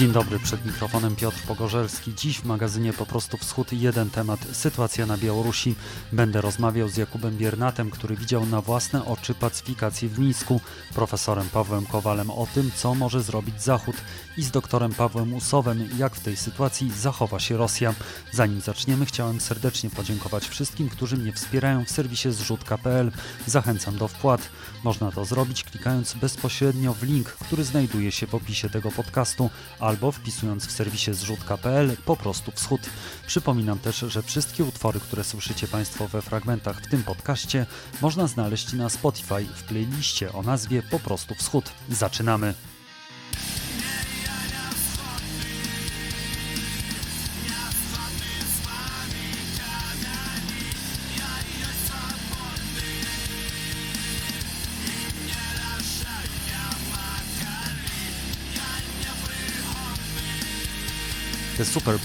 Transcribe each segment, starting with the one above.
Dzień dobry, przed mikrofonem Piotr Pogorzelski. Dziś w magazynie Po prostu Wschód jeden temat sytuacja na Białorusi. Będę rozmawiał z Jakubem Biernatem, który widział na własne oczy pacyfikację w Mińsku, profesorem Pawłem Kowalem o tym, co może zrobić Zachód i z doktorem Pawłem Usowem, jak w tej sytuacji zachowa się Rosja. Zanim zaczniemy, chciałem serdecznie podziękować wszystkim, którzy mnie wspierają w serwisie zrzutka.pl. Zachęcam do wpłat. Można to zrobić klikając bezpośrednio w link, który znajduje się w opisie tego podcastu albo wpisując w serwisie zrzutka.pl po prostu wschód. Przypominam też, że wszystkie utwory, które słyszycie Państwo we fragmentach w tym podcaście, można znaleźć na Spotify w playliście o nazwie po prostu wschód. Zaczynamy! The Super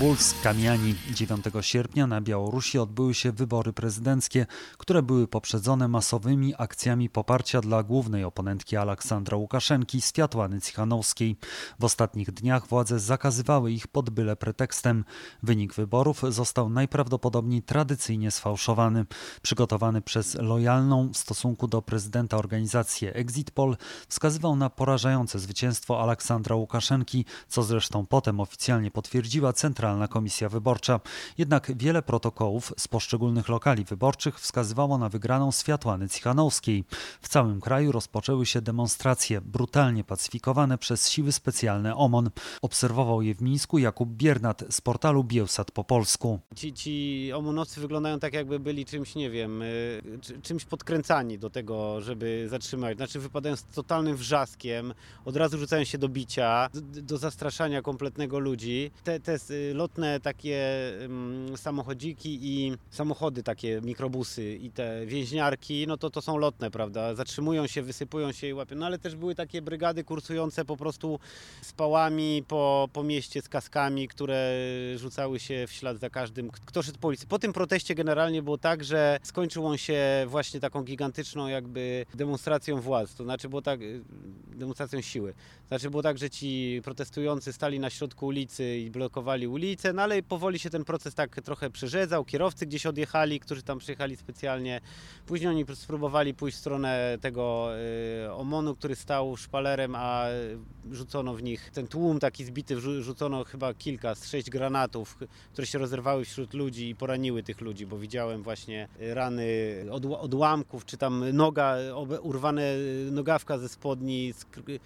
Kamiani 9 sierpnia na Białorusi odbyły się wybory prezydenckie, które były poprzedzone masowymi akcjami poparcia dla głównej oponentki Aleksandra Łukaszenki, Światłany Cichanowskiej. W ostatnich dniach władze zakazywały ich pod byle pretekstem. Wynik wyborów został najprawdopodobniej tradycyjnie sfałszowany. Przygotowany przez lojalną w stosunku do prezydenta organizację Exit Poll wskazywał na porażające zwycięstwo Aleksandra Łukaszenki, co zresztą potem oficjalnie potwierdziła Centralna Komisja Wyborcza. Jednak wiele protokołów z poszczególnych lokali wyborczych wskazywało na wygraną Światłany Cichanowskiej. W całym kraju rozpoczęły się demonstracje, brutalnie pacyfikowane przez siły specjalne OMON. Obserwował je w Mińsku Jakub Biernat z portalu Bielsat po polsku. Ci, ci omonowcy wyglądają tak, jakby byli czymś, nie wiem, y, czymś podkręcani do tego, żeby zatrzymać. Znaczy wypadają z totalnym wrzaskiem, od razu rzucają się do bicia, do, zastraszania kompletnego ludzi. Te, te Y, lotne takie samochodziki i samochody, takie mikrobusy i te więźniarki, no to to są lotne, prawda? Zatrzymują się, wysypują się i łapią. No ale też były takie brygady kursujące po prostu z pałami po, po mieście, z kaskami, które rzucały się w ślad za każdym, kto szedł policji. Po tym proteście generalnie było tak, że skończył on się właśnie taką gigantyczną jakby demonstracją władz. To znaczy było tak, y, demonstracją siły. Znaczy było tak, że ci protestujący stali na środku ulicy i blokowali blokowali ulice, no ale powoli się ten proces tak trochę przyrzedzał. Kierowcy gdzieś odjechali, którzy tam przyjechali specjalnie. Później oni spróbowali pójść w stronę tego y, OMON-u, który stał szpalerem, a rzucono w nich ten tłum taki zbity, rzucono chyba kilka, z sześć granatów, które się rozerwały wśród ludzi i poraniły tych ludzi, bo widziałem właśnie rany od, odłamków, czy tam noga, urwane nogawka ze spodni, Y,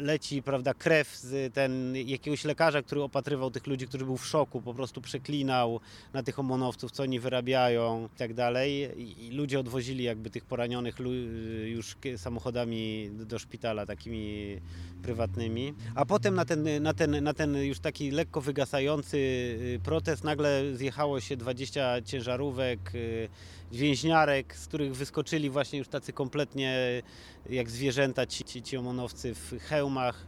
leci prawda, krew z ten, jakiegoś lekarza, który opatrywał tych ludzi, który był w szoku, po prostu przeklinał na tych omonowców, co oni wyrabiają i tak dalej. Ludzie odwozili jakby tych poranionych już samochodami do szpitala takimi prywatnymi. A potem na ten, na ten, na ten już taki lekko wygasający y, protest nagle zjechało się 20 ciężarówek, y, więźniarek, z których wyskoczyli właśnie już tacy kompletnie jak zwierzęta ci, ci, ci omonowcy w hełmach,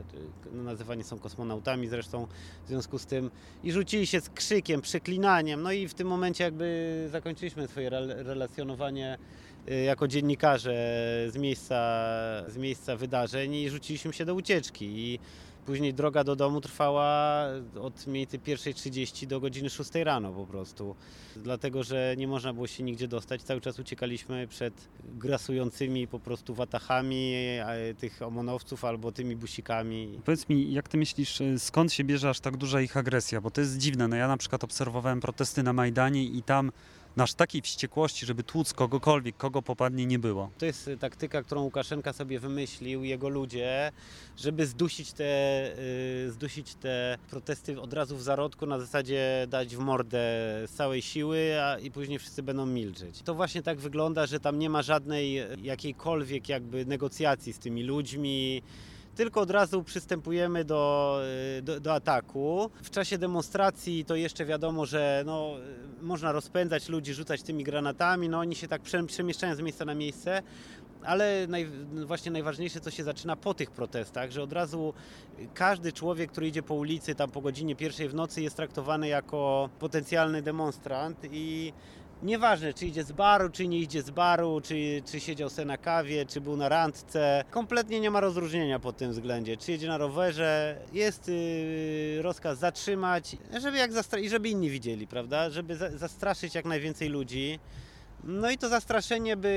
no, nazywani są kosmonautami zresztą w związku z tym. I rzucili się z krzykiem, przeklinaniem, no i w tym momencie jakby zakończyliśmy swoje relacjonowanie jako dziennikarze z miejsca, z miejsca wydarzeń i rzuciliśmy się do ucieczki i Później droga do domu trwała od mniej więcej 1.30 do godziny 6 rano po prostu. Dlatego, że nie można było się nigdzie dostać. Cały czas uciekaliśmy przed grasującymi po prostu watachami tych omonowców albo tymi busikami. Powiedz mi, jak ty myślisz, skąd się bierze aż tak duża ich agresja? Bo to jest dziwne. No ja na przykład obserwowałem protesty na Majdanie i tam nasz takiej wściekłości, żeby tłuc kogokolwiek, kogo popadnie, nie było. To jest taktyka, którą Łukaszenka sobie wymyślił, jego ludzie, żeby zdusić te, y, zdusić te protesty od razu w zarodku, na zasadzie dać w mordę z całej siły, a i później wszyscy będą milczeć. To właśnie tak wygląda, że tam nie ma żadnej jakiejkolwiek jakby negocjacji z tymi ludźmi tylko od razu przystępujemy do, y, do, do, ataku. W czasie demonstracji to jeszcze wiadomo, że no, można rozpędzać ludzi, rzucać tymi granatami, no oni się tak przemieszczają z miejsca na miejsce, ale naj, właśnie najważniejsze, co się zaczyna po tych protestach, że od razu każdy człowiek, który idzie po ulicy tam po godzinie pierwszej w nocy jest traktowany jako potencjalny demonstrant i Nieważne, czy idzie z baru, czy nie idzie z baru, czy, czy siedział sobie na kawie, czy był na randce. Kompletnie nie ma rozróżnienia pod tym względzie. Czy jedzie na rowerze, jest yy, rozkaz zatrzymać, żeby jak zastra- i żeby inni widzieli, prawda? Żeby za- zastraszyć jak najwięcej ludzi. No i to zastraszenie by.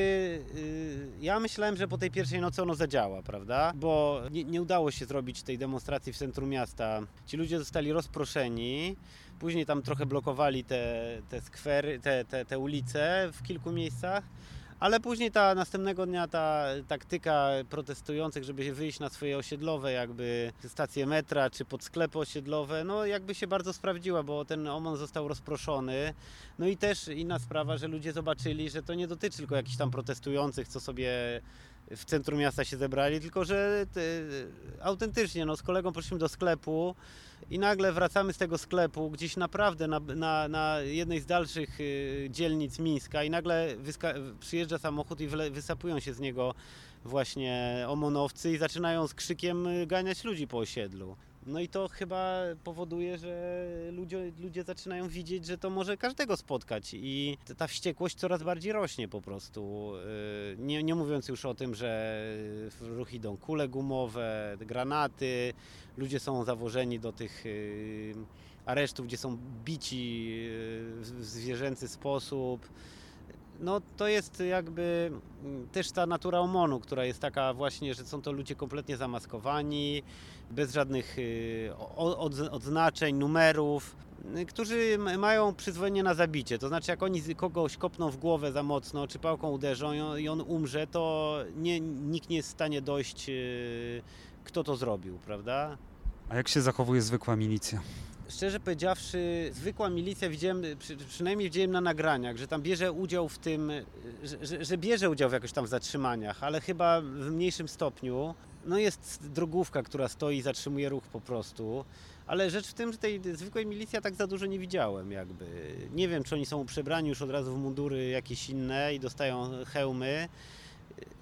y, Ja myślałem, że po tej pierwszej nocy ono zadziała, prawda? Bo nie, nie udało się zrobić tej demonstracji w centrum miasta. Ci ludzie zostali rozproszeni. Później tam trochę blokowali te, te skwery, te, te, te ulice w kilku miejscach. Ale później ta następnego dnia ta taktyka protestujących, żeby wyjść na swoje osiedlowe jakby stacje metra czy pod sklepy osiedlowe, no jakby się bardzo sprawdziła, bo ten OMON został rozproszony. No i też inna sprawa, że ludzie zobaczyli, że to nie dotyczy tylko jakichś tam protestujących, co sobie w centrum miasta się zebrali, tylko że te, autentycznie, no z kolegą poszliśmy do sklepu i nagle wracamy z tego sklepu gdzieś naprawdę na, na, na jednej z dalszych y, dzielnic Mińska i nagle przyjeżdża samochód i wysapują się z niego właśnie omonowcy i zaczynają z krzykiem y, ganiać ludzi po osiedlu. No i to chyba powoduje, że ludzie, ludzie zaczynają widzieć, że to może każdego spotkać i ta wściekłość coraz bardziej rośnie po prostu. Yy, Nie, nie mówiąc już o tym, że w ruch idą kule gumowe, granaty, ludzie są zawożeni do tych yy, aresztów, gdzie są bici w w zwierzęcy sposób. No to jest jakby mm, też ta natura OMON-u, która jest taka właśnie, że są to ludzie kompletnie zamaskowani, bez żadnych y, odznaczeń, numerów, y, którzy mają przyzwolenie na zabicie. To znaczy, jak oni kogoś kopną w głowę za mocno, czy pałką uderzą i on, i on umrze, to nie, nikt nie jest w stanie dojść, y, kto to zrobił, prawda? A jak się zachowuje zwykła milicja? Szczerze powiedziawszy, zwykła milicja widziałem, przy, przynajmniej widziałem na nagraniach, że tam bierze udział w tym, że, że, bierze udział w jakoś tam zatrzymaniach, ale chyba w mniejszym stopniu. No jest drogówka, która stoi i zatrzymuje ruch po prostu. Ale rzecz w tym, że tej zwykłej milicji ja tak za dużo nie widziałem jakby. Nie wiem, czy oni są przebrani już od razu w mundury jakieś inne i dostają hełmy.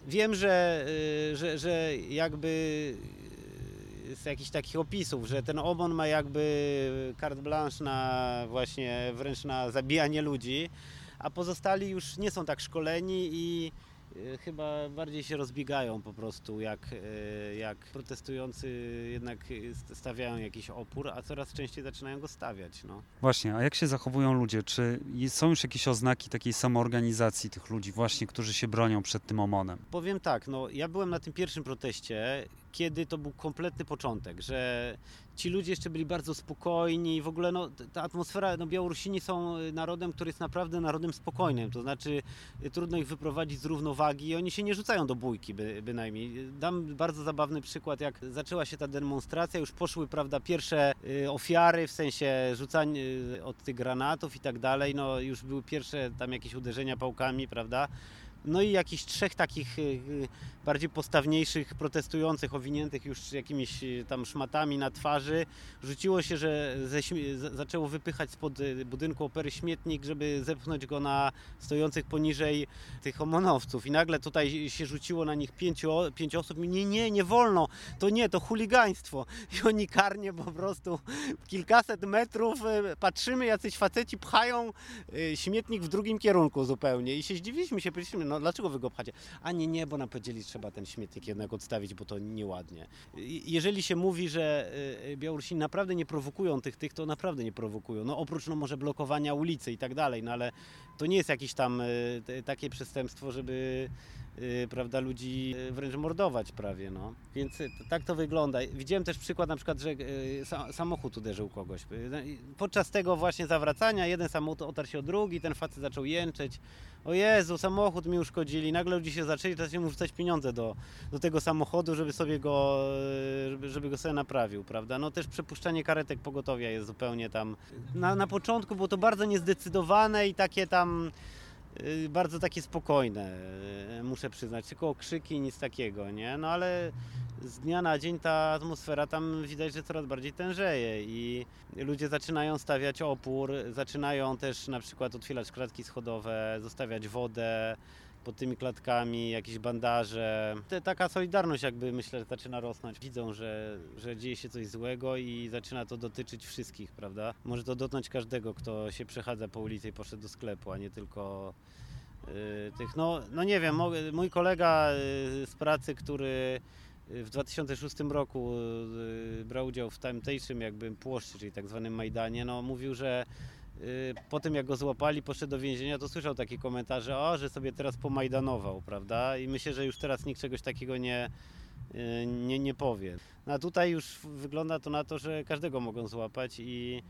Wiem, że, y, że, że jakby z jakichś takich opisów, że ten OMON ma jakby carte blanche na właśnie wręcz na zabijanie ludzi, a pozostali już nie są tak szkoleni i y, chyba bardziej się rozbiegają po prostu, jak, y, jak protestujący jednak stawiają jakiś opór, a coraz częściej zaczynają go stawiać. No. Właśnie, a jak się zachowują ludzie? Czy są już jakieś oznaki takiej samoorganizacji tych ludzi właśnie, którzy się bronią przed tym omonem? Powiem tak, no ja byłem na tym pierwszym proteście, kiedy to był kompletny początek, że ci ludzie jeszcze byli bardzo spokojni i w ogóle no, ta atmosfera, no Białorusini są y, narodem, który jest naprawdę narodem spokojnym, to znaczy y, trudno ich wyprowadzić z równowagi i oni się nie rzucają do bójki by, bynajmniej. Dam bardzo zabawny przykład, jak zaczęła się ta demonstracja, już poszły, prawda, pierwsze y, ofiary, w sensie rzucanie y, od tych granatów i tak dalej, no już były pierwsze tam jakieś uderzenia pałkami, prawda, no i jakichś trzech takich y, y, bardziej postawniejszych protestujących, owiniętych już jakimiś y, tam szmatami na twarzy, rzuciło się, że ze, zaczęło wypychać spod budynku opery śmietnik, żeby zepchnąć go na stojących poniżej tych omonowców. I nagle tutaj się rzuciło na nich pięciu, pięć osób. I Nie, nie, nie wolno, to nie, to chuligaństwo. I oni karnie po prostu kilkaset metrów patrzymy, jacyś faceci pchają śmietnik w drugim kierunku zupełnie i się zdziwiliśmy się, powiedzieliśmy, no dlaczego wy go pchacie? A nie, nie, bo nam powiedzieli, trzeba ten śmietnik jednak odstawić, bo to nieładnie. Jeżeli się mówi, że y, Białorusini naprawdę nie prowokują tych, tych, to naprawdę nie prowokują. No oprócz no może blokowania ulicy i tak dalej, no ale to nie jest jakieś tam y, takie przestępstwo, żeby prawda, ludzi y, wręcz mordować prawie, no. Więc y, tak to wygląda. Widziałem też przykład na przykład, że y, sa, samochód uderzył kogoś. Y, no Podczas tego właśnie zawracania jeden samochód otarł się o drugi, ten facet zaczął jęczeć. O Jezu, samochód mi uszkodzili. Nagle ludzie się zaczęli, zaczęli mu rzucać pieniądze do, do tego samochodu, żeby sobie go, y, żeby, żeby go sobie naprawił, prawda? No też przepuszczanie karetek pogotowia jest zupełnie tam. Na, na początku było to bardzo niezdecydowane i takie tam y, bardzo takie spokojne, y, muszę przyznać, tylko okrzyki, nic takiego, nie? No ale z dnia na dzień ta atmosfera tam widać, że coraz bardziej tężeje i ludzie zaczynają stawiać opór, zaczynają też na przykład otwierać klatki schodowe, zostawiać wodę, pod tymi klatkami, jakieś bandaże. Te, taka solidarność jakby myślę, zaczyna rosnąć. Widzą, że, że dzieje się coś złego i zaczyna to dotyczyć wszystkich, prawda? Może to dotknąć każdego, kto się przechadza po ulicy i poszedł do sklepu, a nie tylko y, tych, no, no nie wiem, mój kolega y, z pracy, który w 2006 roku y, brał udział w tamtejszym jakby płoszczy, czyli tak zwanym Majdanie, no mówił, że y, po tym jak go złapali, poszedł do więzienia, to słyszał takie komentarze, o, że sobie teraz pomajdanował, prawda? I myślę, że już teraz nikt czegoś takiego nie, y, nie, nie powie. No a tutaj już wygląda to na to, że każdego mogą złapać i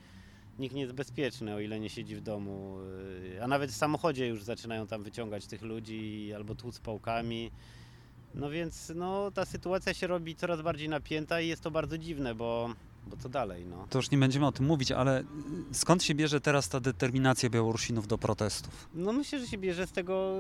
nikt nie jest bezpieczny, o ile nie siedzi w domu. Y, A nawet w samochodzie już zaczynają tam wyciągać tych ludzi albo tłuc pałkami. No więc no, ta sytuacja się robi coraz bardziej napięta i jest to bardzo dziwne, bo, bo co dalej? No? To już nie będziemy o tym mówić, ale skąd się bierze teraz ta determinacja Białorusinów do protestów? no myślę, że się bierze z tego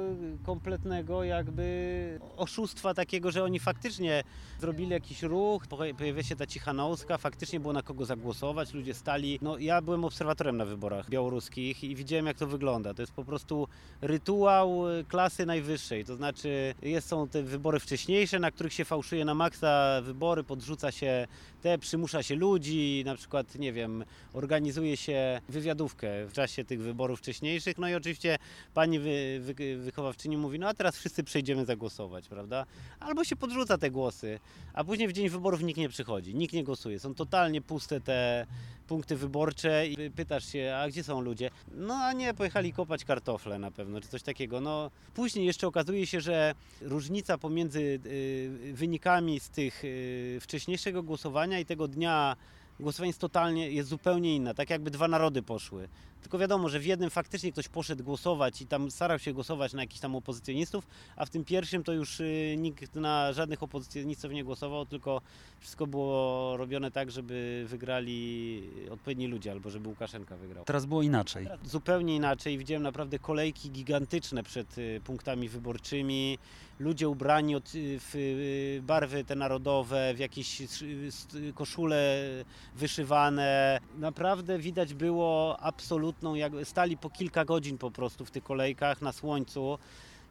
kompletnego jakby oszustwa takiego, że oni faktycznie zrobili jakiś ruch, poja- pojawia się ta Cichanouska, faktycznie było na kogo zagłosować, ludzie stali. No ja byłem obserwatorem na wyborach białoruskich i widziałem jak to wygląda. To jest po prostu rytuał y, klasy najwyższej, to znaczy jest, są te wybory wcześniejsze, na których się fałszuje na maksa wybory, podrzuca się te, przymusza się ludzi, na przykład, nie wiem, organizuje się wywiadówkę w czasie tych wyborów wcześniejszych, no i oczywiście pani wy, wy, wychowawczyni mówi, no a teraz wszyscy przejdziemy zagłosować, prawda? Albo się podrzuca te głosy, a później w dzień wyborów nikt nie przychodzi, nikt nie głosuje, są totalnie puste te punkty wyborcze i pytasz się, a gdzie są ludzie? No a nie, pojechali kopać kartofle na pewno, czy coś takiego. No później jeszcze okazuje się, że różnica pomiędzy y, wynikami z tych y, wcześniejszego głosowania i tego dnia głosowania jest totalnie, jest zupełnie inna, tak jakby dwa narody poszły. Tylko wiadomo, że w jednym faktycznie ktoś poszedł głosować i tam starał się głosować na jakichś tam opozycjonistów, a w tym pierwszym to już y, nikt na żadnych opozycjonistów nie głosował, tylko wszystko było robione tak, żeby wygrali odpowiedni ludzie, albo żeby Łukaszenka wygrał. Teraz było inaczej. Zupełnie inaczej. Widziałem naprawdę kolejki gigantyczne przed y, punktami wyborczymi. Ludzie ubrani od, y, w y, barwy te narodowe, w jakieś s- koszule wyszywane. Naprawdę widać było absolutną, jak stali po kilka godzin po prostu w tych kolejkach na słońcu.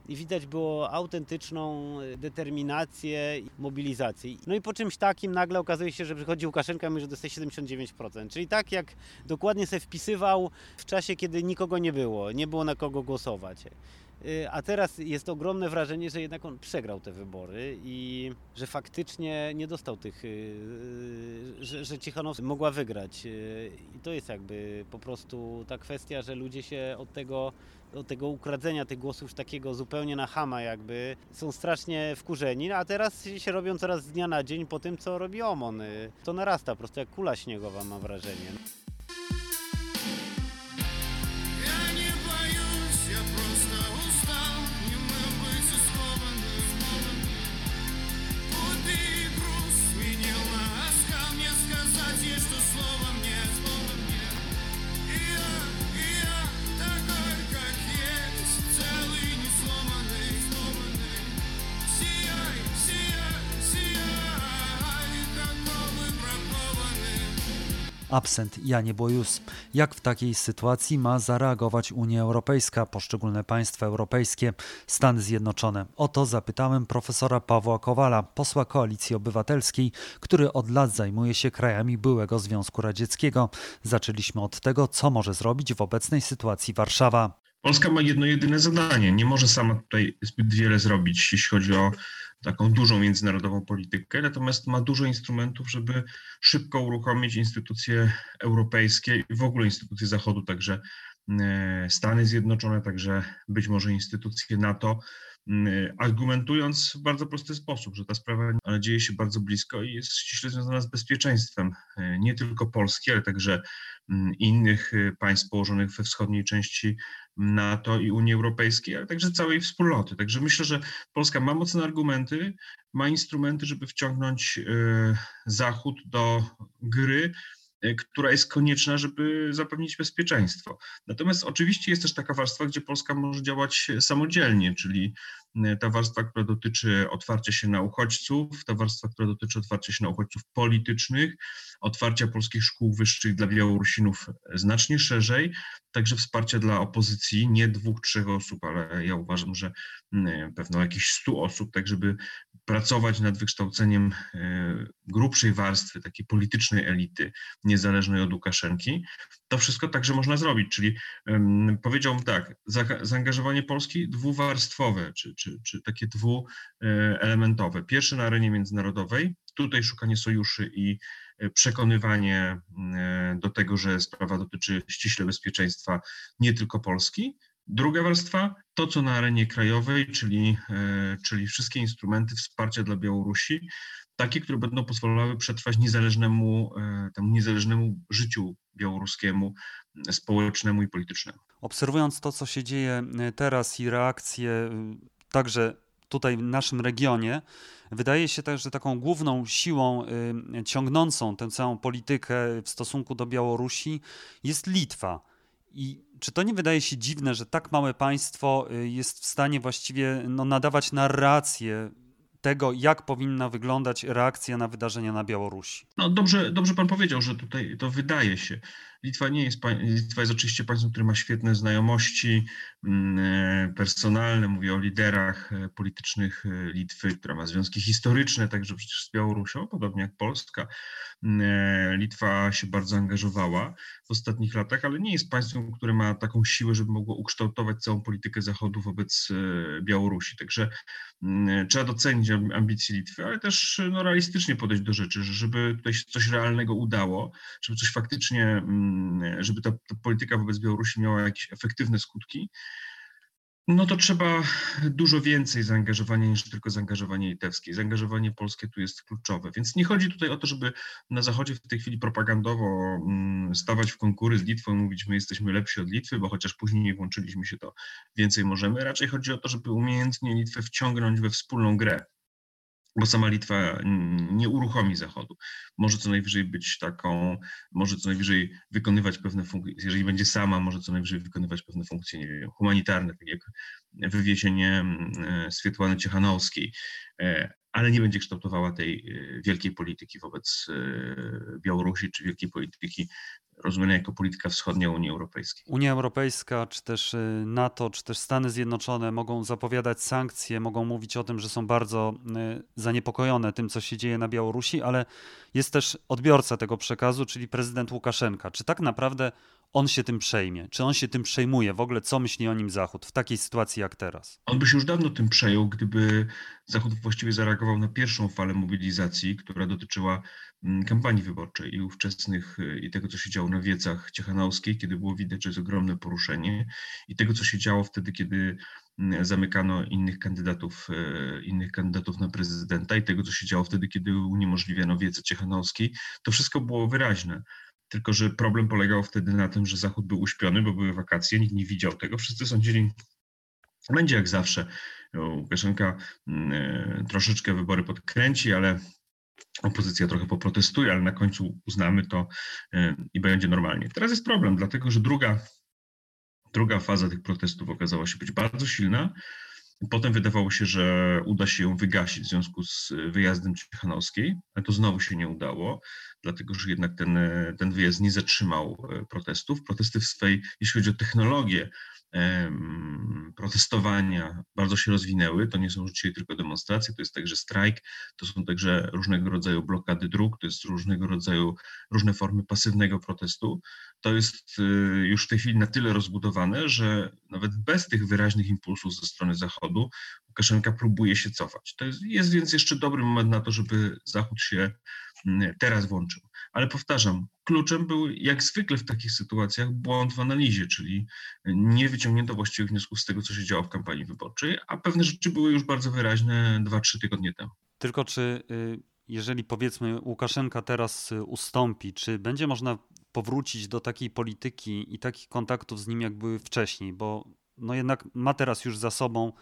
I widać było autentyczną y, determinację i mobilizację. No i po czymś takim nagle okazuje się, że przychodzi Łukaszenka i mówi, że dostaje 79%. Czyli tak jak dokładnie sobie wpisywał w czasie, kiedy nikogo nie było, nie było na kogo głosować. Y, A teraz jest ogromne wrażenie, że jednak on przegrał te wybory i że faktycznie nie dostał tych, y, że, że Cichanowska mogła wygrać. Y, I to jest jakby po prostu ta kwestia, że ludzie się od tego, od tego ukradzenia tych głosów takiego zupełnie na chama jakby są strasznie wkurzeni, a teraz się robią coraz z dnia na dzień po tym, co robi OMON. Y, To narasta po prostu jak kula śniegowa mam wrażenie. Absent Janie Bojus. Jak w takiej sytuacji ma zareagować Unia Europejska, poszczególne państwa europejskie, Stany Zjednoczone? O to zapytałem profesora Pawła Kowala, posła Koalicji Obywatelskiej, który od lat zajmuje się krajami byłego Związku Radzieckiego. Zaczęliśmy od tego, co może zrobić w obecnej sytuacji Warszawa. Polska ma jedno jedyne zadanie. Nie może sama tutaj zbyt wiele zrobić, jeśli chodzi o taką dużą międzynarodową politykę, natomiast ma dużo instrumentów, żeby szybko uruchomić instytucje europejskie i w ogóle instytucje Zachodu, także e, Stany Zjednoczone, także być może instytucje NATO, argumentując w bardzo prosty sposób, że ta sprawa dzieje się bardzo blisko i jest ściśle związana z bezpieczeństwem e, nie tylko Polski, ale także m, innych e, państw położonych we wschodniej części NATO i Unii Europejskiej, ale także całej wspólnoty. Także myślę, że Polska ma mocne argumenty, ma instrumenty, żeby wciągnąć e, Zachód do gry która jest konieczna, żeby zapewnić bezpieczeństwo. Natomiast oczywiście jest też taka warstwa, gdzie Polska może działać samodzielnie, czyli y, ta warstwa, która dotyczy otwarcia się na uchodźców, ta warstwa, która dotyczy otwarcia się na uchodźców politycznych, otwarcia polskich szkół wyższych dla Białorusinów znacznie szerzej, także wsparcia dla opozycji, nie dwóch, trzech osób, ale ja uważam, że pewno jakieś stu osób, tak żeby pracować nad wykształceniem e, grubszej warstwy, takiej politycznej elity, niezależnej od Łukaszenki. To wszystko także można zrobić, czyli powiedziałbym tak, za, zaangażowanie Polski dwuwarstwowe, czy, czy, czy takie dwuelementowe. Pierwsze na arenie międzynarodowej, tutaj szukanie sojuszy i e, przekonywanie e, do tego, że sprawa dotyczy ściśle bezpieczeństwa nie tylko Polski, Druga warstwa to, co na arenie krajowej, czyli, e, czyli wszystkie instrumenty wsparcia dla Białorusi, takie, które będą pozwalały przetrwać niezależnemu, e, temu niezależnemu życiu białoruskiemu, społecznemu i politycznemu. Obserwując to, co się dzieje e, teraz i reakcje także tutaj w naszym regionie, wydaje się też, że taką główną siłą ciągnącą tę całą politykę w stosunku do Białorusi jest Litwa. I czy to nie wydaje się dziwne, że tak małe państwo y, jest w stanie właściwie no, nadawać narrację tego, jak powinna wyglądać reakcja na wydarzenia na Białorusi? No dobrze, dobrze pan powiedział, że tutaj to wydaje się. Litwa nie jest, Litwa jest oczywiście państwem, które ma świetne znajomości mm, e, personalne, mówię o liderach e, politycznych e, Litwy, która ma związki historyczne także przecież z Białorusią, podobnie jak Polska. Mm, Litwa się bardzo angażowała w ostatnich latach, ale nie jest państwem, które ma taką siłę, żeby mogło ukształtować całą politykę Zachodu wobec Białorusi. Także mm, trzeba docenić ambicje Litwy, ale też no, realistycznie podejść do rzeczy, żeby tutaj coś realnego udało, żeby coś faktycznie żeby ta, ta polityka wobec Białorusi miała jakieś efektywne skutki, no to trzeba dużo więcej zaangażowania niż tylko zaangażowanie litewskie. Zaangażowanie polskie tu jest kluczowe. Więc nie chodzi tutaj o to, żeby na Zachodzie w tej chwili propagandowo mm, stawać w konkury z Litwą i mówić, my jesteśmy lepsi od Litwy, bo chociaż później nie włączyliśmy się, to więcej możemy. Raczej chodzi o to, żeby umiejętnie Litwę wciągnąć we wspólną grę bo sama Litwa nie uruchomi Zachodu. Może co najwyżej być taką, może co najwyżej wykonywać pewne funkcje, jeżeli będzie sama, może co najwyżej wykonywać pewne funkcje, nie wiem, humanitarne, tak jak wywiezienie e, Swietłany Ciechanowskiej, e, ale nie będzie kształtowała tej e, wielkiej polityki wobec Białorusi, czy wielkiej polityki rozumiana jako polityka wschodnia Unii Europejskiej. Unia Europejska, czy też y, NATO, czy też Stany Zjednoczone mogą zapowiadać sankcje, mogą mówić o tym, że są bardzo y, zaniepokojone tym, co się dzieje na Białorusi, ale jest też odbiorca tego przekazu, czyli prezydent Łukaszenka. Czy tak naprawdę on się tym przejmie? Czy on się tym przejmuje? W ogóle co myśli o nim Zachód w takiej sytuacji jak teraz? On by się już dawno tym przejął, gdyby Zachód właściwie zareagował na pierwszą falę mobilizacji, która dotyczyła mm, kampanii wyborczej i ówczesnych, y, i tego, co się działo na wiecach Ciechanowskiej, kiedy było widać, że jest ogromne poruszenie, i tego, co się działo wtedy, kiedy mm, zamykano innych kandydatów, y, innych kandydatów na prezydenta i tego, co się działo wtedy, kiedy uniemożliwiano wiece Ciechanowskiej, to wszystko było wyraźne. Tylko, że problem polegał wtedy na tym, że Zachód był uśpiony, bo były wakacje, nikt nie widział tego. Wszyscy sądzili, będzie jak zawsze. Łukaszenka mm, e, troszeczkę wybory podkręci, ale opozycja trochę poprotestuje, ale na końcu uznamy to e, i będzie normalnie. Teraz jest problem, dlatego że druga, druga faza tych protestów okazała się być bardzo silna. Potem wydawało się, że uda się ją wygasić w związku z wyjazdem Ciechanowskiej, ale to znowu się nie udało, dlatego że jednak ten, ten wyjazd nie zatrzymał e, protestów. Protesty w swej, jeśli chodzi o technologię, protestowania bardzo się rozwinęły. To nie są dzisiaj tylko demonstracje, to jest także strajk, to są także różnego rodzaju blokady dróg, to jest różnego rodzaju, różne formy pasywnego protestu. To jest y, już w tej chwili na tyle rozbudowane, że nawet bez tych wyraźnych impulsów ze strony Zachodu Łukaszenka próbuje się cofać. To jest, jest więc jeszcze dobry moment na to, żeby Zachód się mm, teraz włączył. Ale powtarzam, kluczem był jak zwykle w takich sytuacjach błąd w analizie, czyli nie wyciągnięto właściwych wniosków z tego, co się działo w kampanii wyborczej, a pewne rzeczy były już bardzo wyraźne 2-3 tygodnie temu. Tylko czy y, jeżeli powiedzmy Łukaszenka teraz y, ustąpi, czy będzie można powrócić do takiej polityki i takich kontaktów z nim, jak były wcześniej, bo no jednak ma teraz już za sobą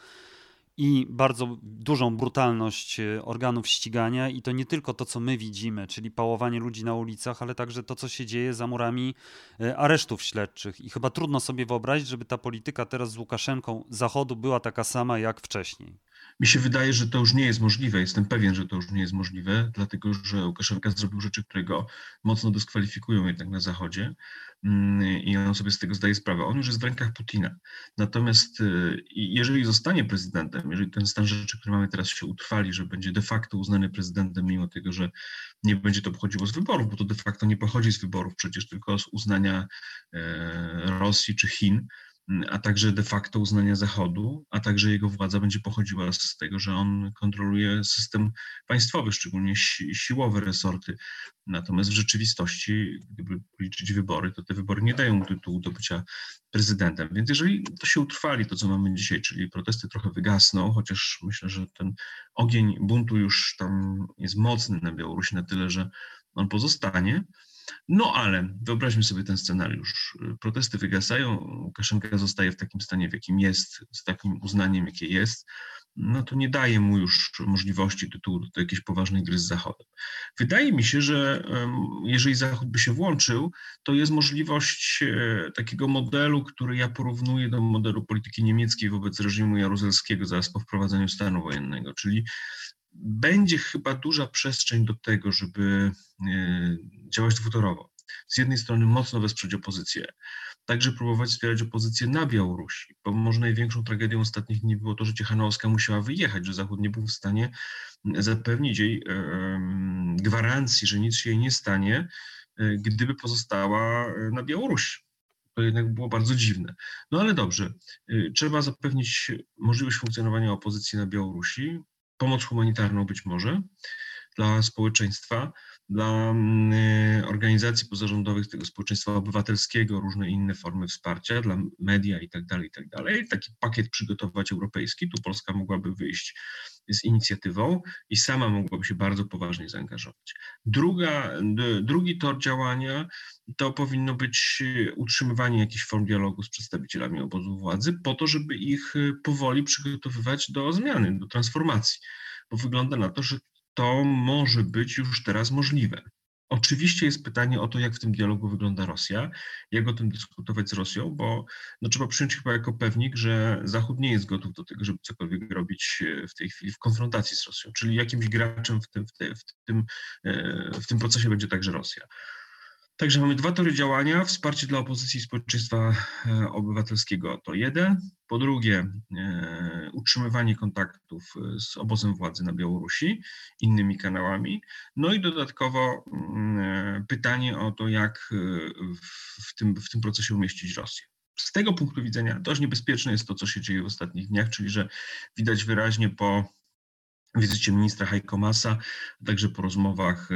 i bardzo dużą brutalność e, organów ścigania, i to nie tylko to, co my widzimy, czyli pałowanie ludzi na ulicach, ale także to, co się dzieje za murami e, aresztów śledczych. I chyba trudno sobie wyobrazić, żeby ta polityka teraz z Łukaszenką Zachodu była taka sama jak wcześniej. Mi się wydaje, że to już nie jest możliwe. Jestem pewien, że to już nie jest możliwe, dlatego że Łukaszenka zrobił rzeczy, które go mocno dyskwalifikują jednak na Zachodzie mm, i on sobie z tego zdaje sprawę. On już jest w rękach Putina. Natomiast y, jeżeli zostanie prezydentem, jeżeli ten stan rzeczy, który mamy teraz się utrwali, że będzie de facto uznany prezydentem, mimo tego, że nie będzie to pochodziło z wyborów, bo to de facto nie pochodzi z wyborów, przecież tylko z uznania e, Rosji czy Chin, a także de facto uznania Zachodu, a także jego władza będzie pochodziła z tego, że on kontroluje system państwowy, szczególnie si siłowe resorty. Natomiast w rzeczywistości, gdyby liczyć wybory, to te wybory nie dają tytułu do bycia prezydentem. Więc jeżeli to się utrwali, to co mamy dzisiaj, czyli protesty trochę wygasną, chociaż myślę, że ten ogień buntu już tam jest mocny na Białorusi na tyle, że on pozostanie, no ale wyobraźmy sobie ten scenariusz. Protesty wygasają, Łukaszenka zostaje w takim stanie, w jakim jest, z takim uznaniem, jakie jest, no to nie daje mu już możliwości tytułu do jakiejś poważnej gry z Zachodem. Wydaje mi się, że jeżeli Zachód by się włączył, to jest możliwość e, takiego modelu, który ja porównuję do modelu polityki niemieckiej wobec reżimu jaruzelskiego zaraz po wprowadzeniu stanu wojennego, czyli będzie chyba duża przestrzeń do tego, żeby e, działać dwutorowo. Z jednej strony mocno wesprzeć opozycję, także próbować wspierać opozycję na Białorusi, bo może największą tragedią ostatnich dni było to, że Ciechanowska musiała wyjechać, że Zachód nie był w stanie zapewnić jej gwarancji, że nic się jej nie stanie, e, gdyby pozostała e, na Białorusi. To jednak było bardzo dziwne. No ale dobrze, trzeba zapewnić możliwość funkcjonowania opozycji na Białorusi, pomoc humanitarną być może dla społeczeństwa, dla mm, y, organizacji pozarządowych tego społeczeństwa obywatelskiego, różne inne formy wsparcia dla media i tak dalej, i tak. Taki pakiet przygotować europejski, tu Polska mogłaby wyjść z inicjatywą i sama mogłaby się bardzo poważnie zaangażować. Druga, drugi tor działania to powinno być utrzymywanie jakichś form dialogu z przedstawicielami obozu władzy, po to, żeby ich powoli przygotowywać do zmiany, do transformacji, bo wygląda na to, że to może być już teraz możliwe. Oczywiście jest pytanie o to, jak w tym dialogu wygląda Rosja, jak o tym dyskutować z Rosją, bo no, trzeba przyjąć chyba jako pewnik, że Zachód nie jest gotów do tego, żeby cokolwiek robić w tej chwili w konfrontacji z Rosją, czyli jakimś graczem w tym, w, te, w tym, e, w tym procesie będzie także Rosja. Także mamy dwa tory działania. Wsparcie dla opozycji i społeczeństwa e, obywatelskiego to jeden. Po drugie, e, utrzymywanie kontaktów e, z obozem władzy na Białorusi, innymi kanałami. No i dodatkowo mm, pytanie o to, jak w tym, w tym procesie umieścić Rosję. Z tego punktu widzenia dość niebezpieczne jest to, co się dzieje w ostatnich dniach, czyli że widać wyraźnie po wizycie ministra Heiko Masa, także po rozmowach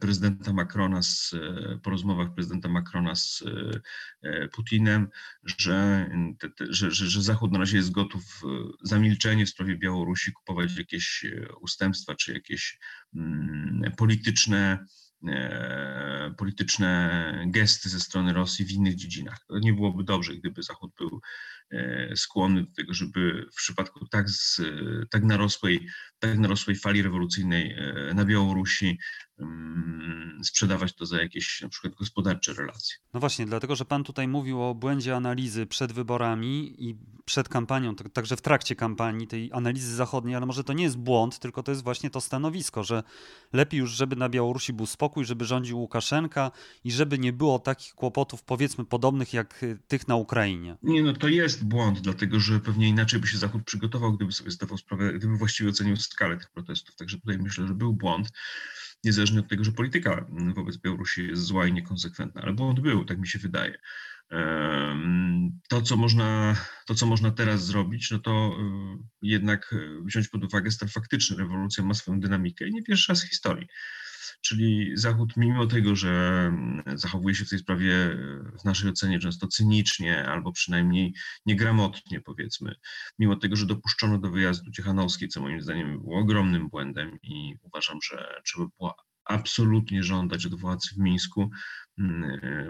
prezydenta Macrona z, po rozmowach prezydenta Macrona z e, Putinem, że, że, że, że Zachód na razie jest gotów zamilczenie w sprawie Białorusi, kupować jakieś e, ustępstwa czy jakieś mm, polityczne E, polityczne gesty ze strony Rosji w innych dziedzinach. Nie byłoby dobrze, gdyby Zachód był e, skłonny do tego, żeby w przypadku tak, z, tak, narosłej, tak narosłej fali rewolucyjnej e, na Białorusi Mm, sprzedawać to za jakieś na przykład gospodarcze relacje. No właśnie, dlatego że Pan tutaj mówił o błędzie analizy przed wyborami i przed kampanią, także w trakcie kampanii tej analizy zachodniej, ale może to nie jest błąd, tylko to jest właśnie to stanowisko, że lepiej już, żeby na Białorusi był spokój, żeby rządził Łukaszenka i żeby nie było takich kłopotów, powiedzmy, podobnych jak y, tych na Ukrainie. Nie, no to jest błąd, dlatego że pewnie inaczej by się Zachód przygotował, gdyby sobie zdawał sprawę, gdyby właściwie ocenił skalę tych protestów. Także tutaj myślę, że był błąd niezależnie od tego, że polityka wobec Białorusi jest zła i niekonsekwentna, ale błąd był, tak mi się wydaje. To, co można, to, co można teraz zrobić, no to y, jednak wziąć pod uwagę stan faktyczny. Rewolucja ma swoją dynamikę i nie pierwszy raz w historii. Czyli Zachód, mimo tego, że mm, zachowuje się w tej sprawie w naszej ocenie często cynicznie albo przynajmniej niegramotnie, powiedzmy, mimo tego, że dopuszczono do wyjazdu Ciechanowskiej, co moim zdaniem było ogromnym błędem i uważam, że trzeba było absolutnie żądać od władz w Mińsku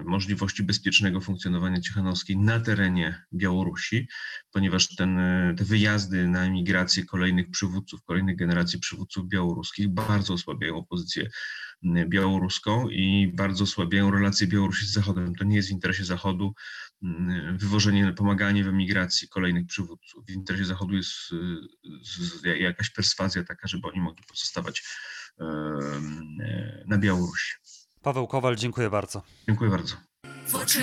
możliwości bezpiecznego funkcjonowania Cichanowskiej na terenie Białorusi, ponieważ ten, te wyjazdy na emigrację kolejnych przywódców, kolejnych generacji przywódców białoruskich bardzo osłabiają opozycję mm, białoruską i bardzo osłabiają relacje Białorusi z Zachodem. To nie jest w interesie Zachodu mm, wywożenie, pomaganie w emigracji kolejnych przywódców. W interesie Zachodu jest jakaś perswazja taka, żeby oni mogli pozostawać na Białorusi. Paweł Kowal, dziękuję bardzo. Dziękuję bardzo. W oczy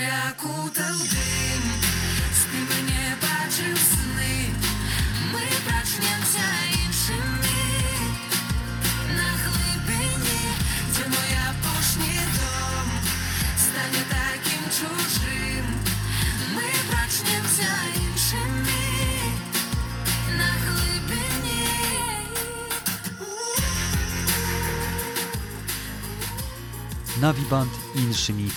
dym, Naviband inszymi.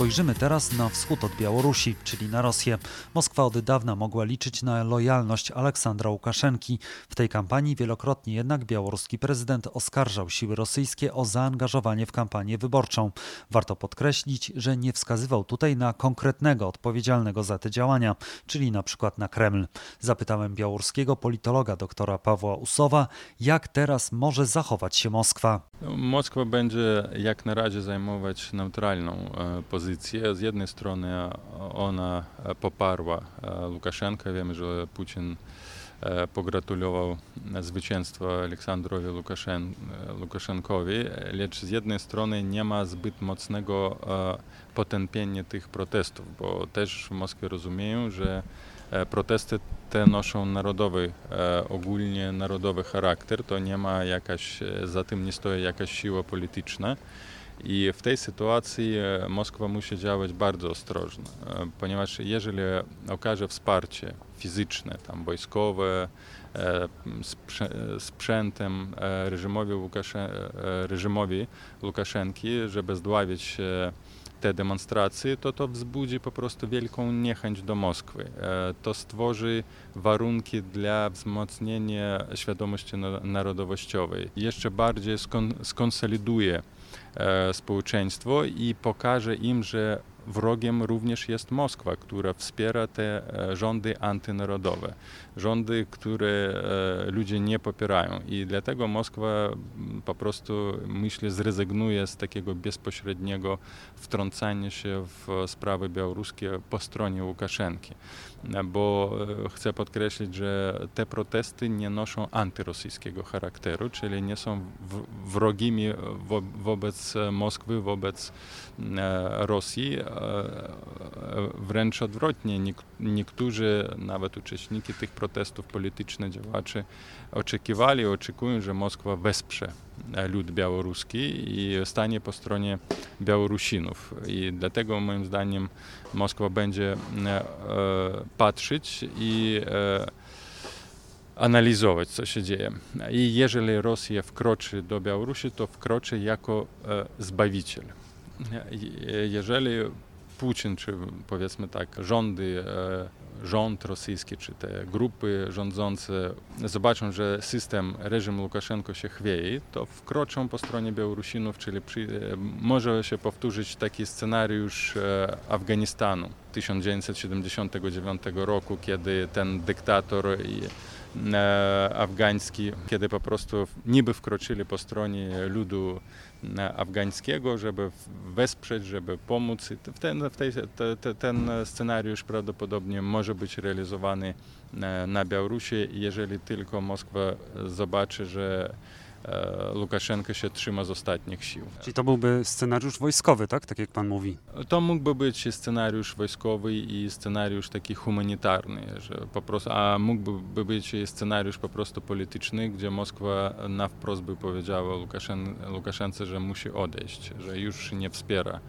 Spojrzymy teraz na wschód od Białorusi, czyli na Rosję. Moskwa od dawna mogła liczyć na lojalność Aleksandra Łukaszenki. W tej kampanii wielokrotnie jednak białoruski prezydent oskarżał siły rosyjskie o zaangażowanie w kampanię wyborczą. Warto podkreślić, że nie wskazywał tutaj na konkretnego odpowiedzialnego za te działania, czyli na przykład na Kreml. Zapytałem białoruskiego politologa doktora Pawła Usowa, jak teraz może zachować się Moskwa. Moskwa będzie jak na razie zajmować neutralną e, pozycję. Z jednej strony ona poparła e, Łukaszenkę. Wiemy, że Putin e, pogratulował zwycięstwa Aleksandrowi Łukaszen, Łukaszenkowi, lecz z jednej strony nie ma zbyt mocnego potępienia tych protestów, bo też w Moskwie rozumieją, że protesty te noszą narodowy, ogólnie narodowy charakter, to nie ma jakaś, za tym nie stoi jakaś siła polityczna. I w tej sytuacji Moskwa musi działać bardzo ostrożnie, ponieważ jeżeli okaże wsparcie fizyczne, tam wojskowe, sprzętem reżimowi, Łukasze, reżimowi Łukaszenki, żeby zdławić te demonstracje, to to wzbudzi po prostu wielką niechęć do Moskwy. To stworzy warunki dla wzmocnienia świadomości narodowościowej. Jeszcze bardziej skon skonsoliduje społeczeństwo i pokaże im, że wrogiem również jest Moskwa, która wspiera te rządy antynarodowe, rządy, które ludzie nie popierają. I dlatego Moskwa po prostu, myślę, zrezygnuje z takiego bezpośredniego wtrącania się w sprawy białoruskie po stronie Łukaszenki. Bo chcę podkreślić, że te protesty nie noszą antyrosyjskiego charakteru, czyli nie są wrogimi wo wobec Moskwy, wobec Rosji. Wręcz odwrotnie, niektórzy, nawet uczestnicy tych protestów politycznych, działacze oczekiwali, oczekują, że Moskwa wesprze lud białoruski i stanie po stronie Białorusinów. I dlatego moim zdaniem Moskwa będzie patrzeć i analizować, co się dzieje. I jeżeli Rosja wkroczy do Białorusi, to wkroczy jako zbawiciel. Jeżeli Putin, czy powiedzmy tak, rządy, rząd rosyjski, czy te grupy rządzące zobaczą, że system, reżim Łukaszenko się chwieje, to wkroczą po stronie Białorusinów, czyli przy, może się powtórzyć taki scenariusz Afganistanu 1979 roku, kiedy ten dyktator i afgański, kiedy po prostu niby wkroczyli po stronie ludu afgańskiego, żeby wesprzeć, żeby pomóc. Ten, tej, te, ten scenariusz prawdopodobnie może być realizowany na Białorusi, jeżeli tylko Moskwa zobaczy, że Łukaszenko się trzyma z ostatnich sił. Czyli to byłby scenariusz wojskowy, tak? Tak jak pan mówi. To mógłby być scenariusz wojskowy i scenariusz taki humanitarny, że po prostu, a mógłby być scenariusz po prostu polityczny, gdzie Moskwa na wprost by powiedziała Łukaszen, Łukaszence, że musi odejść, że już nie wspiera,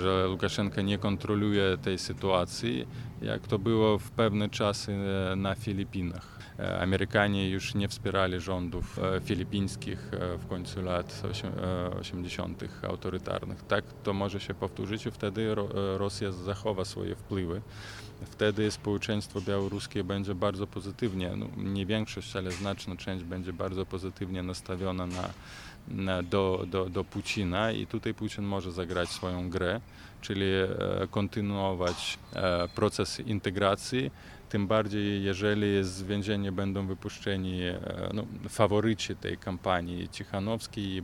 że Łukaszenka nie kontroluje tej sytuacji, jak to było w pewne czasy na Filipinach. Amerykanie już nie wspierali rządów Filipin stalinskich e, w końcu lat osiem- e, 80. autorytarnych. Tak to może się powtórzyć i wtedy Ro- e, Rosja zachowa swoje wpływy. Wtedy społeczeństwo białoruskie będzie bardzo pozytywnie, no, nie większość, ale znaczna część będzie bardzo pozytywnie nastawiona na, na, do, do, do Putina i tutaj Putin może zagrać swoją grę, czyli e, kontynuować e, proces integracji, tym bardziej jeżeli z więzienia będą wypuszczeni e, no, faworyci tej kampanii, Cichanowski i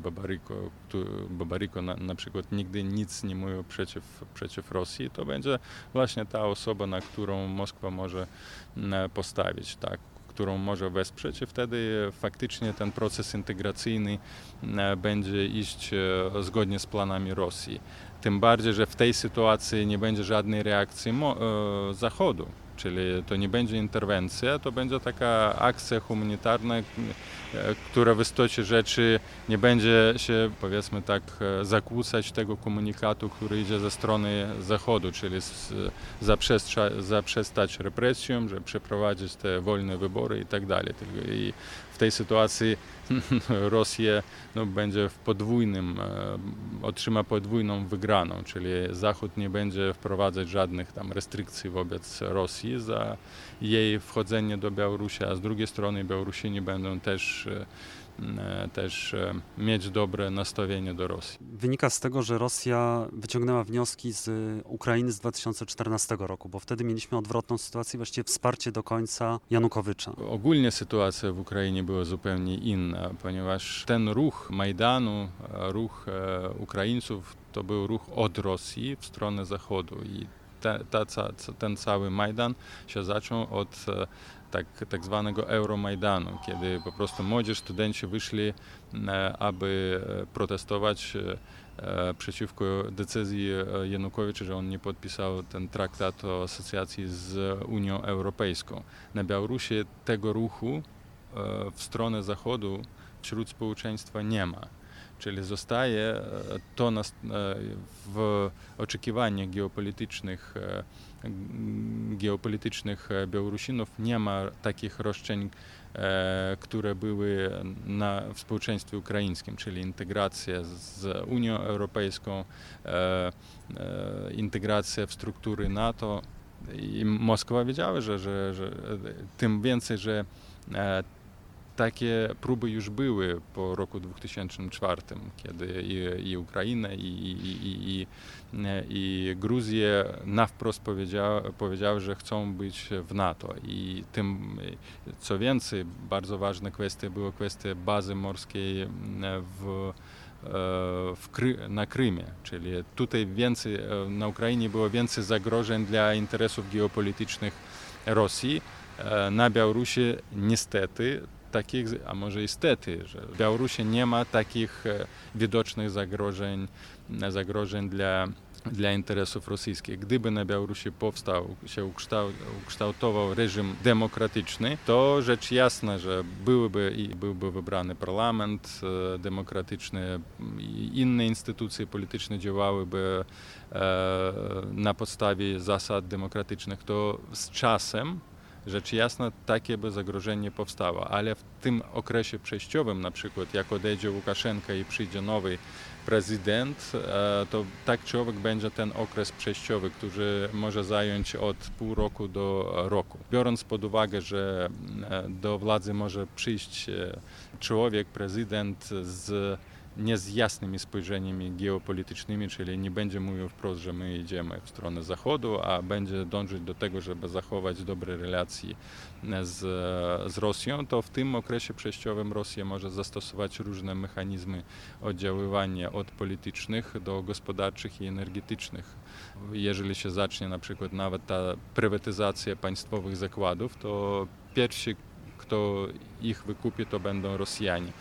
Babaryko na, na przykład nigdy nic nie mówił przeciw, przeciw Rosji, to będzie właśnie ta osoba, na którą Moskwa może m, postawić, tak, którą może wesprzeć i wtedy faktycznie ten proces integracyjny będzie iść e, zgodnie z planami Rosji. Tym bardziej, że w tej sytuacji nie będzie żadnej reakcji e, Zachodu, czyli to nie będzie interwencja, to będzie taka akcja humanitarna, e, która w istocie rzeczy nie będzie się, powiedzmy tak, e, zakłócać tego komunikatu, który idzie ze strony Zachodu, czyli zaprzestać represjom, że przeprowadzić te wolne wybory i tak dalej. I tej sytuacji Rosja no, będzie w podwójnym, e, otrzyma podwójną wygraną, czyli Zachód nie będzie wprowadzać żadnych tam restrykcji wobec Rosji za jej wchodzenie do Białorusi, a z drugiej strony Białorusini będą też, e, też e, mieć dobre nastawienie do Rosji. Wynika z tego, że Rosja wyciągnęła wnioski z Ukrainy z 2014 roku, bo wtedy mieliśmy odwrotną sytuację, właściwie wsparcie do końca Janukowycza. Ogólnie sytuacja w Ukrainie była zupełnie inna, ponieważ ten ruch Majdanu, e, ruch e, Ukraińców, to był ruch od Rosji w stronę Zachodu i ta, ta, ten cały Majdan się zaczął od e, tak, tak zwanego Euromajdanu, kiedy po prostu młodzież, studenci wyszli, e, aby e, protestować e, przeciwko decyzji Janukowicza, że on nie podpisał ten traktat o asocjacji z Unią Europejską. Na Białorusi tego ruchu w stronę Zachodu wśród społeczeństwa nie ma. Czyli zostaje e, to nas, e, w oczekiwaniach geopolitycznych, e, geopolitycznych Białorusinów nie ma takich roszczeń, które były na, społeczeństwie ukraińskim, czyli integracja z Unią Europejską, integracja w struktury NATO. I Moskwa wiedziała, że, że, że tym więcej, że takie próby już były po roku 2004, kiedy i, i Ukraina, i, i, i, i Gruzja na wprost powiedziały, powiedziały, że chcą być w NATO. I tym, co więcej, bardzo ważna kwestia była kwestia bazy morskiej w w Kry, na Krymie, czyli tutaj więcej, e, na Ukrainie było więcej zagrożeń dla interesów geopolitycznych Rosji. E, Na Białorusi niestety takich, a może i stety, że w Białorusi nie ma takich e, widocznych zagrożeń, zagrożeń dla, dla interesów rosyjskich. Gdyby na Białorusi powstał, się ukształ, ukształtował reżim demokratyczny, to rzecz jasna, że byłyby, i byłby wybrany parlament e, demokratyczny i inne instytucje polityczne działałyby e, na podstawie zasad demokratycznych, to z czasem rzecz jasna takie by zagrożenie powstało, ale w tym okresie przejściowym, na przykład jak odejdzie Łukaszenka i przyjdzie nowy prezydent, e, to tak czy owak będzie ten okres przejściowy, który może zająć od pół roku do roku. Biorąc pod uwagę, że e, do władzy może przyjść e, człowiek, prezydent z nie z jasnymi spojrzeniami geopolitycznymi, czyli nie będzie mówił wprost, że my idziemy w stronę Zachodu, a będzie dążyć do tego, żeby zachować dobre relacje z, z Rosją, to w tym okresie przejściowym Rosja może zastosować różne mechanizmy oddziaływania od politycznych do gospodarczych i energetycznych. Jeżeli się zacznie na przykład nawet ta prywatyzacja państwowych zakładów, to pierwsi, kto ich wykupi, to będą Rosjanie.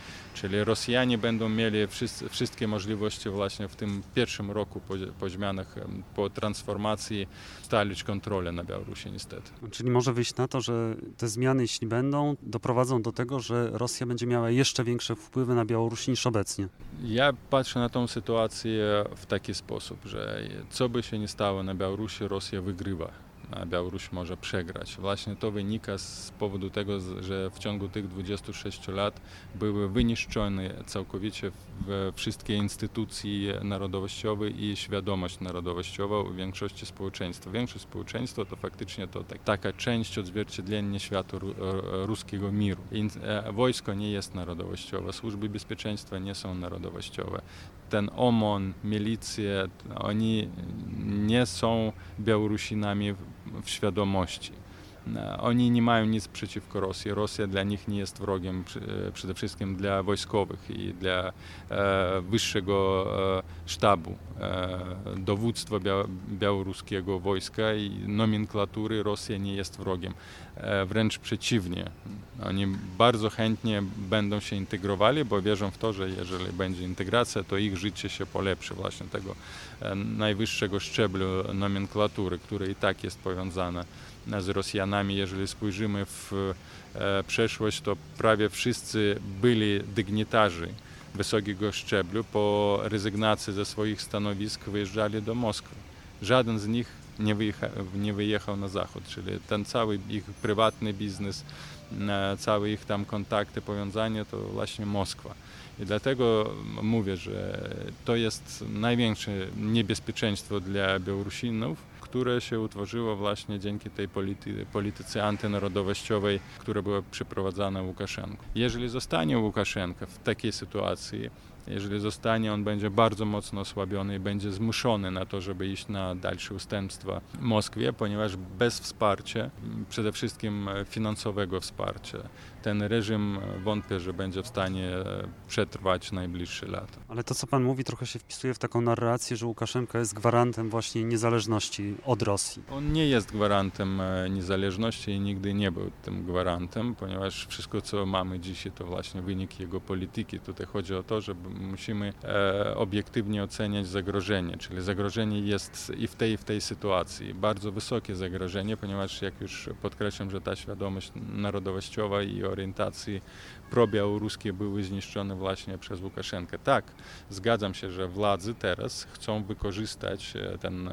Czyli Rosjanie będą mieli wszyscy, wszystkie możliwości właśnie w tym pierwszym roku po, po zmianach, po transformacji stalić kontrolę na Białorusi niestety. Czyli może wyjść na to, że te zmiany, jeśli będą, doprowadzą do tego, że Rosja będzie miała jeszcze większe wpływy na Białoruś niż obecnie. Ja patrzę na tą sytuację w taki sposób, że co by się nie stało na Białorusi, Rosja wygrywa Białoruś może przegrać. Właśnie to wynika z powodu tego, że w ciągu tych 26 lat były wyniszczone całkowicie wszystkie instytucje narodowościowe i świadomość narodowościowa u większości społeczeństwa. Większość społeczeństwa to faktycznie to tak, taka część odzwierciedlenia świata ruskiego miru. Wojsko nie jest narodowościowe, służby bezpieczeństwa nie są narodowościowe. Ten OMON, milicje, oni nie są Białorusinami w świadomości. Oni nie mają nic przeciwko Rosji. Rosja dla nich nie jest wrogiem przede wszystkim dla wojskowych i dla wyższego sztabu, dowództwa białoruskiego wojska i nomenklatury Rosja nie jest wrogiem. Wręcz przeciwnie. Oni bardzo chętnie będą się integrowali, bo wierzą w to, że jeżeli będzie integracja, to ich życie się polepszy właśnie tego najwyższego szczeblu nomenklatury, który i tak jest powiązane z Rosjanami. Jeżeli spojrzymy w przeszłość, to prawie wszyscy byli dygnitarzy wysokiego szczeblu po rezygnacji ze swoich stanowisk wyjeżdżali do Moskwy. Żaden z nich nie wyjechał, nie wyjechał na zachód, czyli ten cały ich prywatny biznes, całe ich tam kontakty, powiązania to właśnie Moskwa. I dlatego mówię, że to jest największe niebezpieczeństwo dla Białorusinów, które się utworzyło właśnie dzięki tej polity, polityce antynarodowościowej, która była przeprowadzana Łukaszenką. Jeżeli zostanie Łukaszenka w takiej sytuacji, jeżeli zostanie, on będzie bardzo mocno osłabiony i będzie zmuszony na to, żeby iść na dalsze ustępstwa Moskwie, ponieważ bez wsparcia, przede wszystkim finansowego wsparcia, ten reżim wątpię, że będzie w stanie przetrwać najbliższe lata. Ale to, co pan mówi, trochę się wpisuje w taką narrację, że Łukaszenko jest gwarantem właśnie niezależności od Rosji. On nie jest gwarantem niezależności i nigdy nie był tym gwarantem, ponieważ wszystko, co mamy dzisiaj, to właśnie wynik jego polityki. Tutaj chodzi o to, żeby musimy e, obiektywnie oceniać zagrożenie, czyli zagrożenie jest i w tej, i w tej sytuacji. Bardzo wysokie zagrożenie, ponieważ jak już podkreślam, że ta świadomość narodowościowa i orientacji probiałoruskie były zniszczone właśnie przez Łukaszenkę. Tak, zgadzam się, że władzy teraz chcą wykorzystać ten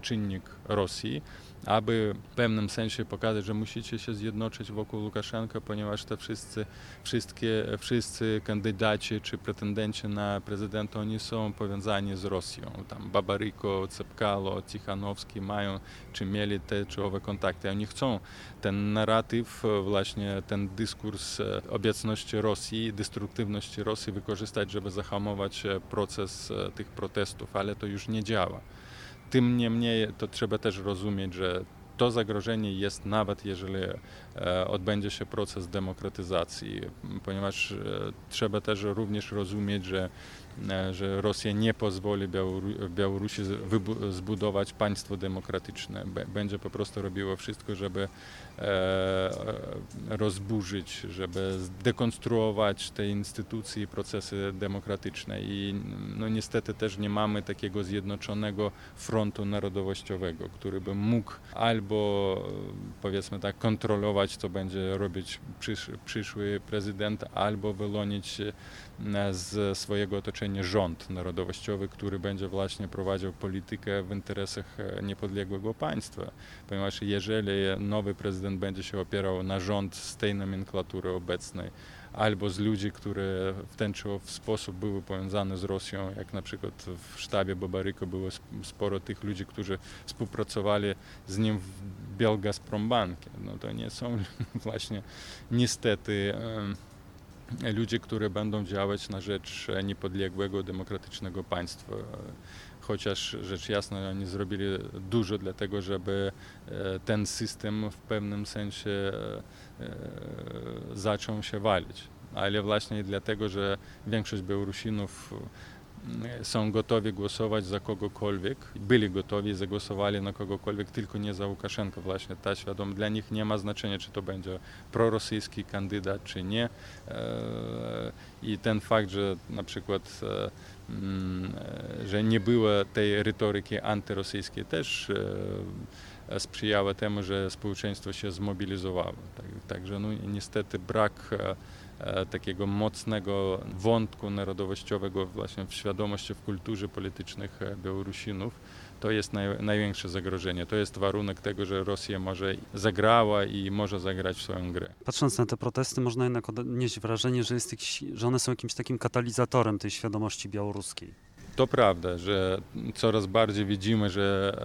czynnik Rosji, aby w pewnym sensie pokazać, że musicie się zjednoczyć wokół Łukaszenka, ponieważ te wszyscy, wszystkie, wszyscy kandydaci czy pretendenci na prezydenta, oni są powiązani z Rosją. Tam Babaryko, Cepkalo, Tichanowski mają czy mieli te czy owe kontakty. Oni chcą ten narratyw, właśnie ten dyskurs obecności Rosji, destruktywności Rosji wykorzystać, żeby zahamować proces tych protestów, ale to już nie działa. Tym niemniej to trzeba też rozumieć, że to zagrożenie jest nawet jeżeli odbędzie się proces demokratyzacji, ponieważ trzeba też również rozumieć, że że Rosja nie pozwoli Białorusi zbudować państwo demokratyczne. Będzie po prostu robiło wszystko, żeby rozburzyć, żeby dekonstruować te instytucje i procesy demokratyczne. I no niestety też nie mamy takiego zjednoczonego frontu narodowościowego, który by mógł albo powiedzmy tak kontrolować, co będzie robić przysz, przyszły prezydent, albo wylonić z swojego otoczenia rząd narodowościowy, który będzie właśnie prowadził politykę w interesach niepodległego państwa. Ponieważ jeżeli nowy prezydent będzie się opierał na rząd z tej nomenklatury obecnej, albo z ludzi, które w ten czy w sposób były powiązane z Rosją, jak na przykład w sztabie Babaryko było sporo tych ludzi, którzy współpracowali z nim w Bielgazprombankie. No to nie są właśnie niestety ludzie, którzy będą działać na rzecz niepodległego, demokratycznego państwa. Chociaż rzecz jasna oni zrobili dużo dlatego, żeby ten system w pewnym sensie zaczął się walić. Ale właśnie dlatego, że większość Białorusinów są gotowi głosować za kogokolwiek, byli gotowi, zagłosowali na kogokolwiek, tylko nie za Łukaszenko. Właśnie ta świadomość dla nich nie ma znaczenia, czy to będzie prorosyjski kandydat, czy nie. I ten fakt, że na przykład że nie było tej retoryki antyrosyjskiej też sprzyjało temu, że społeczeństwo się zmobilizowało. Także no, niestety brak e, takiego mocnego wątku narodowościowego właśnie w świadomości, w kulturze politycznych e, Białorusinów, to jest naj, największe zagrożenie. To jest warunek tego, że Rosja może zagrała i może zagrać w swoją grę. Patrząc na te protesty, można jednak odnieść wrażenie, że, jest jakiś, że one są jakimś takim katalizatorem tej świadomości białoruskiej. To prawda, że coraz bardziej widzimy, że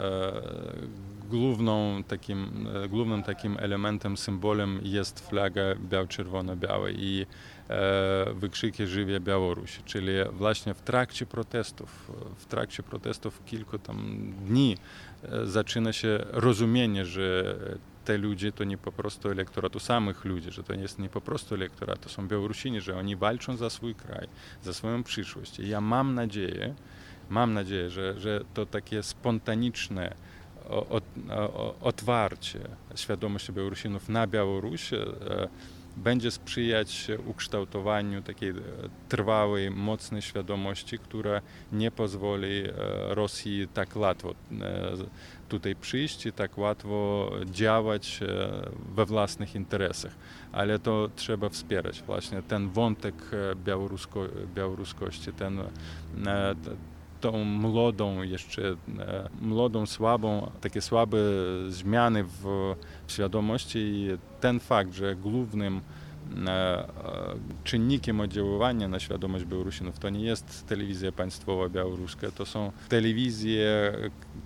e, główną takim, e, głównym takim elementem, symbolem jest flaga biał-czerwono-biała i e, wykrzyki Żywie Białorusi, czyli właśnie w trakcie protestów, w trakcie protestów kilku tam dni zaczyna się rozumienie, że te ludzie to nie po prostu elektorat u samych ludzi, że to jest nie po prostu elektorat, to są Białorusini, że oni walczą za swój kraj, za swoją przyszłość. I ja mam nadzieję, mam nadzieję, że, że to takie spontaniczne otwarcie świadomości Białorusinów na Białoruś e, będzie sprzyjać ukształtowaniu takiej e, trwałej, mocnej świadomości, która nie pozwoli e, Rosji tak łatwo tutaj przyjść i tak łatwo działać we własnych interesach. Ale to trzeba wspierać właśnie ten wątek białorusko, białoruskości, ten tą młodą, jeszcze młodą, słabą, takie słabe zmiany w świadomości i ten fakt, że głównym czynnikiem oddziaływania na świadomość Białorusinów to nie jest telewizja państwowa białoruska, to są telewizje,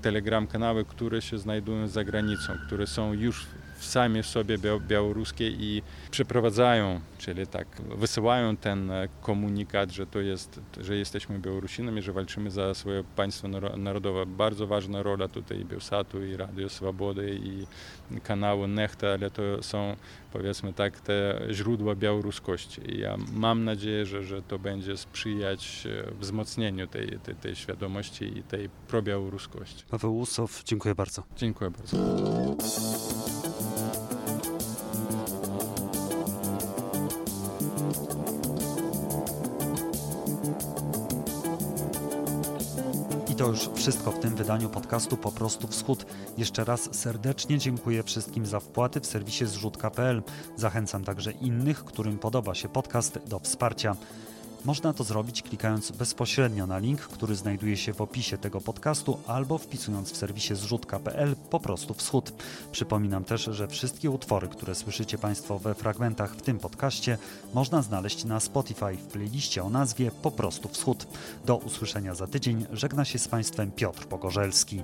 telegram kanały, które się znajdują za granicą, które są już sami w sobie białoruskie i przeprowadzają, czyli tak, wysyłają ten komunikat, że to jest, że jesteśmy Białorusinami, że walczymy za swoje państwo narodowe. Bardzo ważna rola tutaj Bielsatu i Radio Swobody i kanału Nechta, ale to są powiedzmy tak te źródła białoruskości. I ja mam nadzieję, że, że to będzie sprzyjać wzmocnieniu tej, tej, tej świadomości i tej probiałoruskości. Paweł Łusow, dziękuję bardzo. Dziękuję bardzo. To już wszystko w tym wydaniu podcastu Po prostu Wschód. Jeszcze raz serdecznie dziękuję wszystkim za wpłaty w serwisie zrzutka.pl. Zachęcam także innych, którym podoba się podcast do wsparcia. Można to zrobić klikając bezpośrednio na link, który znajduje się w opisie tego podcastu albo wpisując w serwisie zrzutka.pl po prostu wschód. Przypominam też, że wszystkie utwory, które słyszycie Państwo we fragmentach w tym podcaście, można znaleźć na Spotify w playliście o nazwie Po prostu wschód. Do usłyszenia za tydzień. Żegna się z Państwem Piotr Pogorzelski.